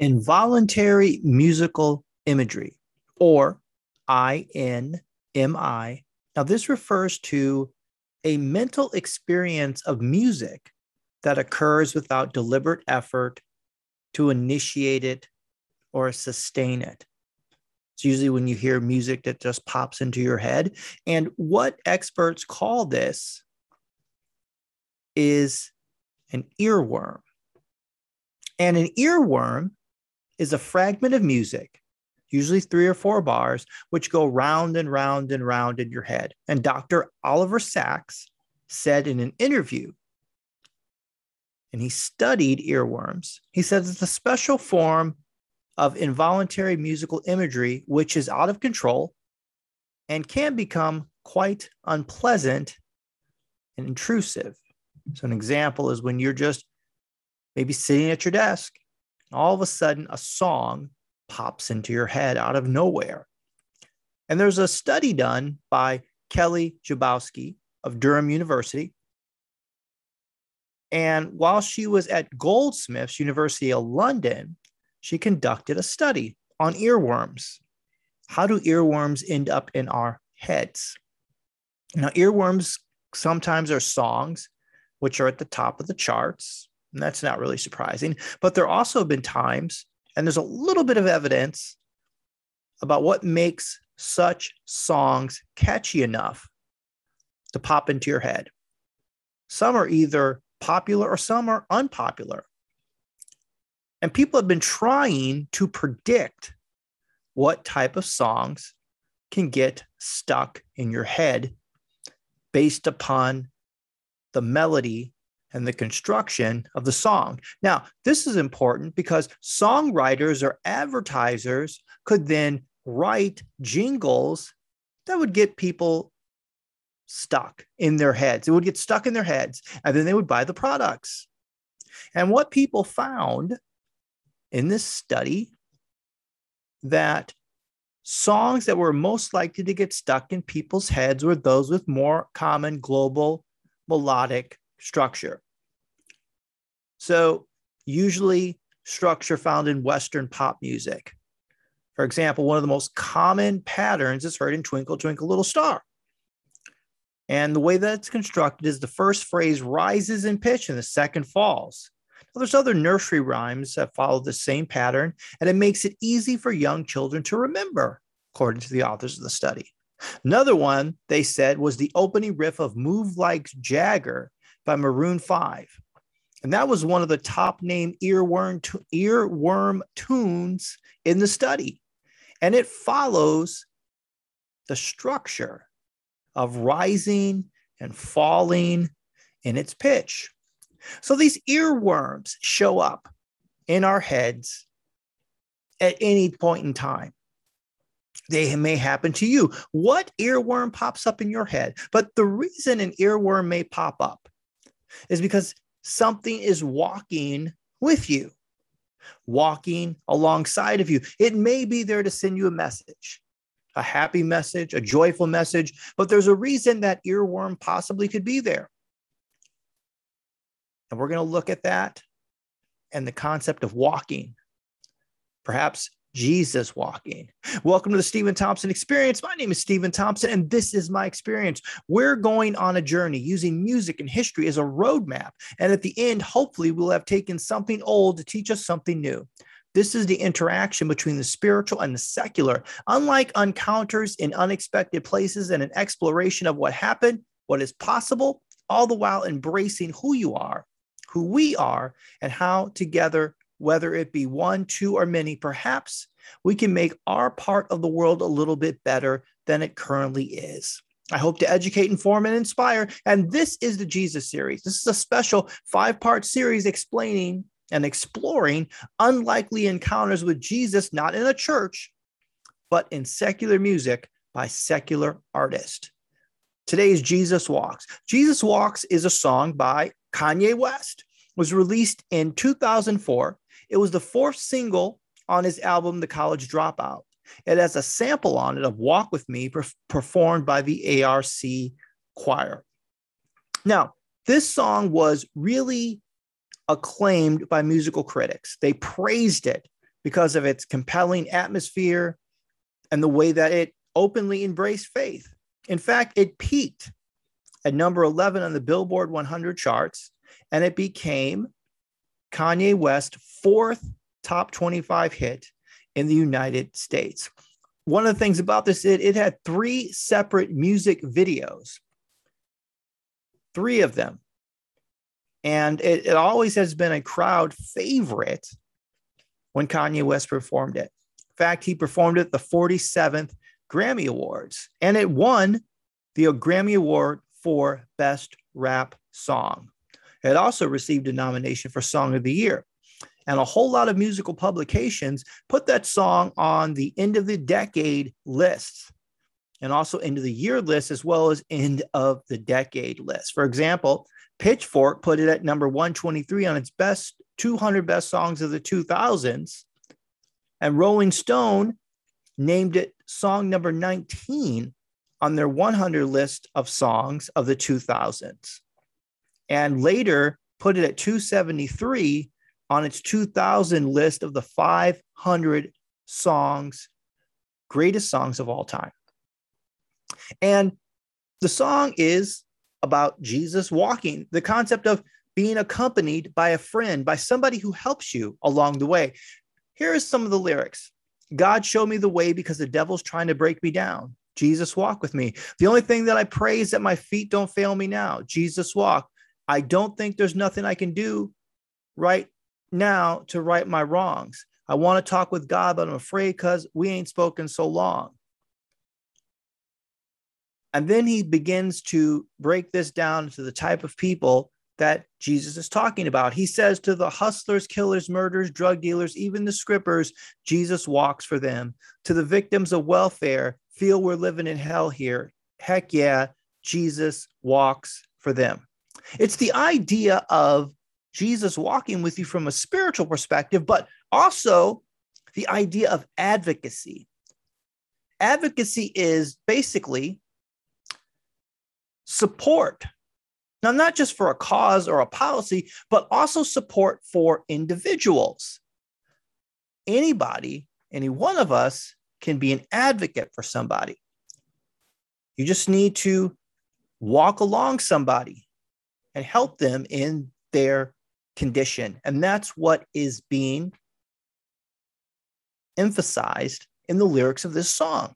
Involuntary musical imagery, or INMI. Now, this refers to a mental experience of music that occurs without deliberate effort to initiate it or sustain it. It's usually when you hear music that just pops into your head. And what experts call this is an earworm. And an earworm is a fragment of music, usually three or four bars, which go round and round and round in your head. And Dr. Oliver Sacks said in an interview, and he studied earworms, he says it's a special form of involuntary musical imagery, which is out of control and can become quite unpleasant and intrusive. So, an example is when you're just maybe sitting at your desk, all of a sudden a song pops into your head out of nowhere. And there's a study done by Kelly Jakubowski of Durham University. And while she was at Goldsmiths University of London, she conducted a study on earworms. How do earworms end up in our heads? Now, earworms sometimes are songs which are at the top of the charts. And that's not really surprising. But there also have been times, and there's a little bit of evidence about what makes such songs catchy enough to pop into your head. Some are either popular or some are unpopular. And people have been trying to predict what type of songs can get stuck in your head based upon the melody and the construction of the song. Now, this is important because songwriters or advertisers could then write jingles that would get people stuck in their heads. It would get stuck in their heads, and then they would buy the products. And what people found in this study that songs that were most likely to get stuck in people's heads were those with more common global melodic structure. So, usually, structure found in Western pop music. For example, one of the most common patterns is heard in Twinkle, Twinkle, Little Star. And the way that's constructed is the first phrase rises in pitch and the second falls. Now, there's other nursery rhymes that follow the same pattern, and it makes it easy for young children to remember, according to the authors of the study. Another one they said was the opening riff of Move Like Jagger by Maroon 5. And that was one of the top name earworm, earworm tunes in the study. And it follows the structure of rising and falling in its pitch. So these earworms show up in our heads at any point in time. They may happen to you. What earworm pops up in your head? But the reason an earworm may pop up is because something is walking with you, walking alongside of you. It may be there to send you a message, a happy message, a joyful message, but there's a reason that earworm possibly could be there. And we're going to look at that and the concept of walking. Perhaps Jesus walking. Welcome to the Steven Thompson Experience. My name is Steven Thompson, and this is my experience. We're going on a journey using music and history as a roadmap. And at the end, hopefully, we'll have taken something old to teach us something new. This is the interaction between the spiritual and the secular. Unlike encounters in unexpected places and an exploration of what happened, what is possible, all the while embracing who you are, who we are, and how together whether it be one, two, or many, perhaps we can make our part of the world a little bit better than it currently is. I hope to educate, inform, and inspire. And this is the Jesus series. This is a special five part series explaining and exploring unlikely encounters with Jesus, not in a church, but in secular music by secular artists. Today's Jesus Walks. Jesus Walks is a song by Kanye West. Was released in 2004 it was the fourth single on his album, The College Dropout. It has a sample on it of Walk With Me performed by the ARC choir. Now, this song was really acclaimed by musical critics. They praised it because of its compelling atmosphere and the way that it openly embraced faith. In fact, it peaked at number 11 on the Billboard 100 charts, and it became Kanye West's fourth top 25 hit in the United States. One of the things about this, it, it had three separate music videos, three of them. And it, it always has been a crowd favorite when Kanye West performed it. In fact, he performed it at the 47th Grammy Awards, and it won the Grammy Award for Best Rap Song. It also received a nomination for Song of the Year. And a whole lot of musical publications put that song on the end of the decade lists and also end of the year list as well as end of the decade list. For example, Pitchfork put it at number 123 on its best 200 best songs of the 2000s. And Rolling Stone named it song number 19 on their 100 list of songs of the 2000s. And later put it at 273 on its 2000 list of the 500 songs, greatest songs of all time. And the song is about Jesus walking, the concept of being accompanied by a friend, by somebody who helps you along the way. Here are some of the lyrics God showed me the way because the devil's trying to break me down. Jesus, walk with me. The only thing that I pray is that my feet don't fail me now. Jesus, walk. I don't think there's nothing I can do right now to right my wrongs. I want to talk with God, but I'm afraid because we ain't spoken so long. And then he begins to break this down to the type of people that Jesus is talking about. He says to the hustlers, killers, murderers, drug dealers, even the scrippers, Jesus walks for them. To the victims of welfare, feel we're living in hell here. Heck yeah, Jesus walks for them. It's the idea of Jesus walking with you from a spiritual perspective, but also the idea of advocacy. Advocacy is basically support now, not just for a cause or a policy, but also support for individuals. Anybody, any one of us can be an advocate for somebody. You just need to walk along somebody and help them in their condition. And that's what is being emphasized in the lyrics of this song.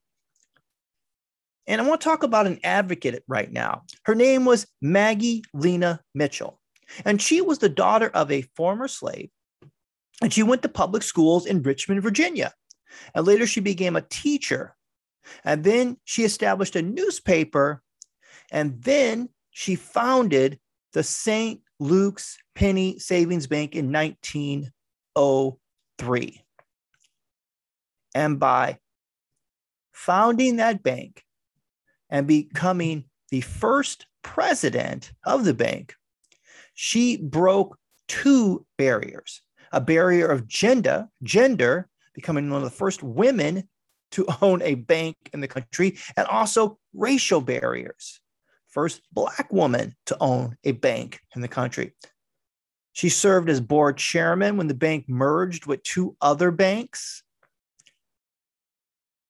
And I want to talk about an advocate right now. Her name was Maggie Lena Mitchell. And she was the daughter of a former slave. And she went to public schools in Richmond, Virginia. And later she became a teacher. And then she established a newspaper. And then she founded the St. Luke's Penny Savings Bank in 1903. And by founding that bank, and becoming the first president of the bank, she broke two barriers a barrier of gender, gender, becoming one of the first women to own a bank in the country, and also racial barriers. First Black woman to own a bank in the country. She served as board chairman when the bank merged with two other banks.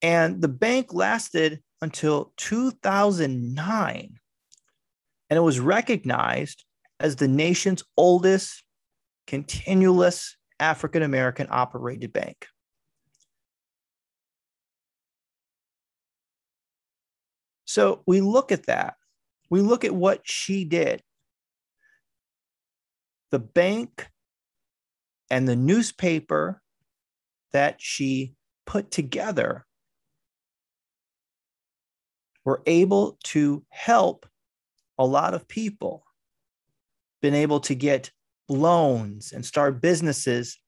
And the bank lasted until 2009. And it was recognized as the nation's oldest continuous African American operated bank. So we look at that. We look at what she did. The bank and the newspaper that she put together were able to help a lot of people, been able to get loans and start businesses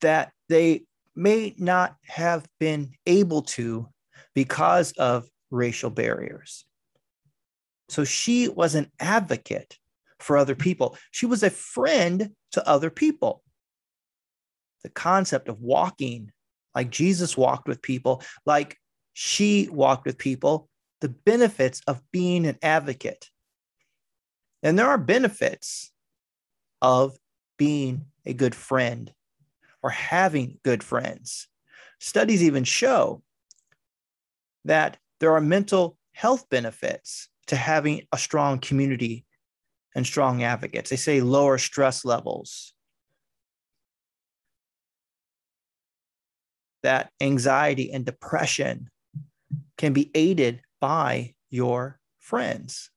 that they may not have been able to because of racial barriers. So she was an advocate for other people. She was a friend to other people. The concept of walking like Jesus walked with people, like she walked with people the benefits of being an advocate. And there are benefits of being a good friend or having good friends. Studies even show that there are mental health benefits to having a strong community and strong advocates. They say lower stress levels, that anxiety and depression can be aided by your friends.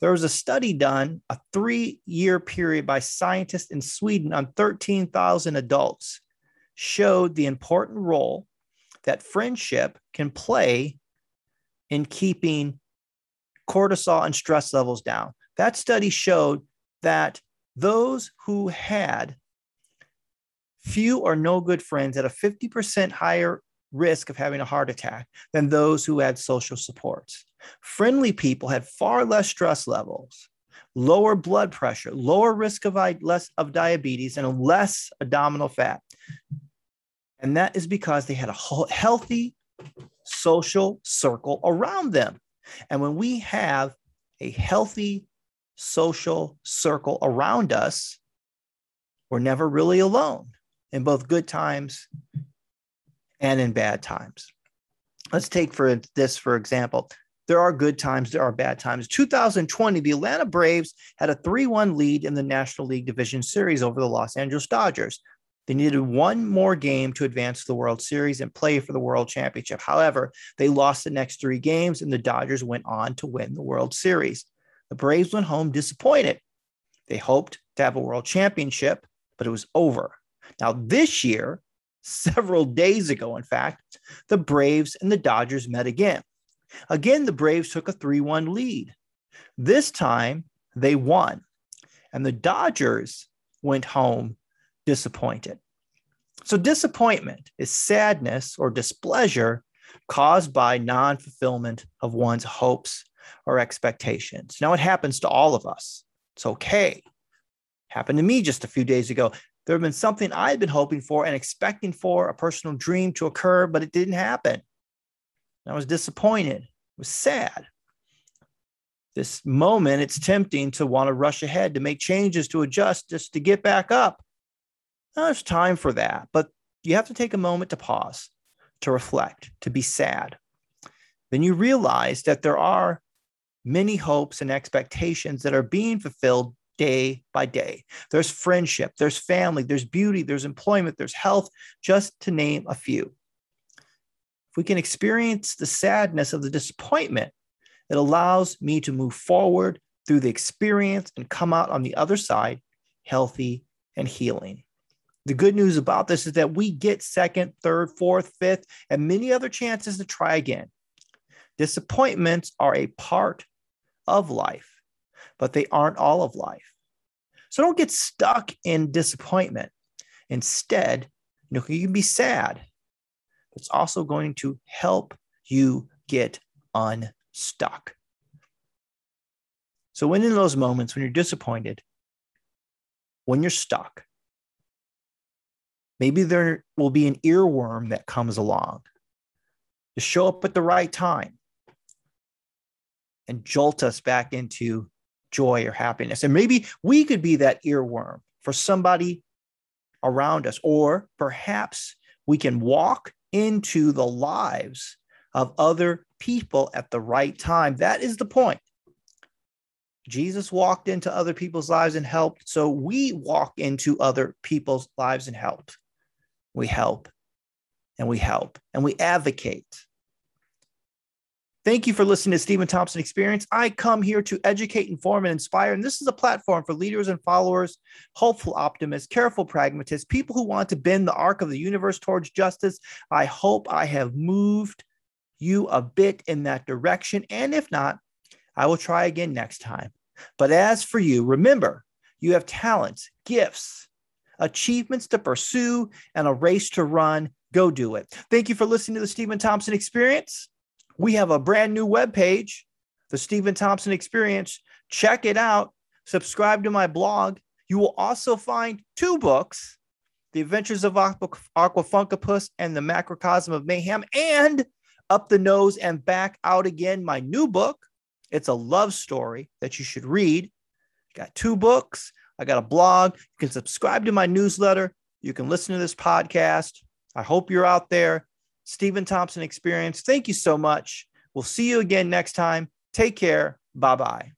There was a study done, a three year period by scientists in Sweden on 13,000 adults, showed the important role that friendship can play in keeping cortisol and stress levels down. That study showed that those who had few or no good friends had a 50% higher risk of having a heart attack than those who had social supports. Friendly people had far less stress levels, lower blood pressure, lower risk of less of diabetes, and less abdominal fat. And that is because they had a healthy social circle around them. And when we have a healthy social circle around us, we're never really alone in both good times and in bad times. Let's take for this, for example, there are good times, there are bad times. 2020, the Atlanta Braves had a 3 1 lead in the National League Division Series over the Los Angeles Dodgers. They needed one more game to advance to the World Series and play for the World Championship. However, they lost the next three games, and the Dodgers went on to win the World Series. The Braves went home disappointed. They hoped to have a World Championship, but it was over. Now, this year, several days ago, in fact, the Braves and the Dodgers met again. Again, the Braves took a 3 1 lead. This time, they won, and the Dodgers went home disappointed. So, disappointment is sadness or displeasure caused by non fulfillment of one's hopes or expectations. Now, it happens to all of us. It's okay. Happened to me just a few days ago. There had been something I had been hoping for and expecting for a personal dream to occur, but it didn't happen. I was disappointed. It was sad. This moment, it's tempting to want to rush ahead, to make changes, to adjust, just to get back up. Now, there's time for that, but you have to take a moment to pause, to reflect, to be sad. Then you realize that there are many hopes and expectations that are being fulfilled day by day. There's friendship, there's family, there's beauty, there's employment, there's health, just to name a few. If we can experience the sadness of the disappointment, it allows me to move forward through the experience and come out on the other side healthy and healing. The good news about this is that we get second, third, fourth, fifth, and many other chances to try again. Disappointments are a part of life but they aren't all of life. So don't get stuck in disappointment. Instead, you know, you can be sad. It's also going to help you get unstuck. So when in those moments when you're disappointed, when you're stuck, maybe there will be an earworm that comes along to show up at the right time and jolt us back into joy or happiness. And maybe we could be that earworm for somebody around us, or perhaps we can walk into the lives of other people at the right time. That is the point. Jesus walked into other people's lives and helped. So we walk into other people's lives and help. We help and we help and we advocate Thank you for listening to Steven Thompson Experience. I come here to educate, inform, and inspire. And this is a platform for leaders and followers, hopeful optimists, careful pragmatists, people who want to bend the arc of the universe towards justice. I hope I have moved you a bit in that direction. And if not, I will try again next time. But as for you, remember, you have talents, gifts, achievements to pursue, and a race to run. Go do it. Thank you for listening to the Steven Thompson Experience. We have a brand new webpage, the Steven Thompson Experience. Check it out. Subscribe to my blog. You will also find two books The Adventures of Aquafunkapus and The Macrocosm of Mayhem, and Up the Nose and Back Out Again, my new book. It's a love story that you should read. Got two books. I got a blog. You can subscribe to my newsletter. You can listen to this podcast. I hope you're out there. Steven Thompson Experience, thank you so much. We'll see you again next time. Take care. Bye bye.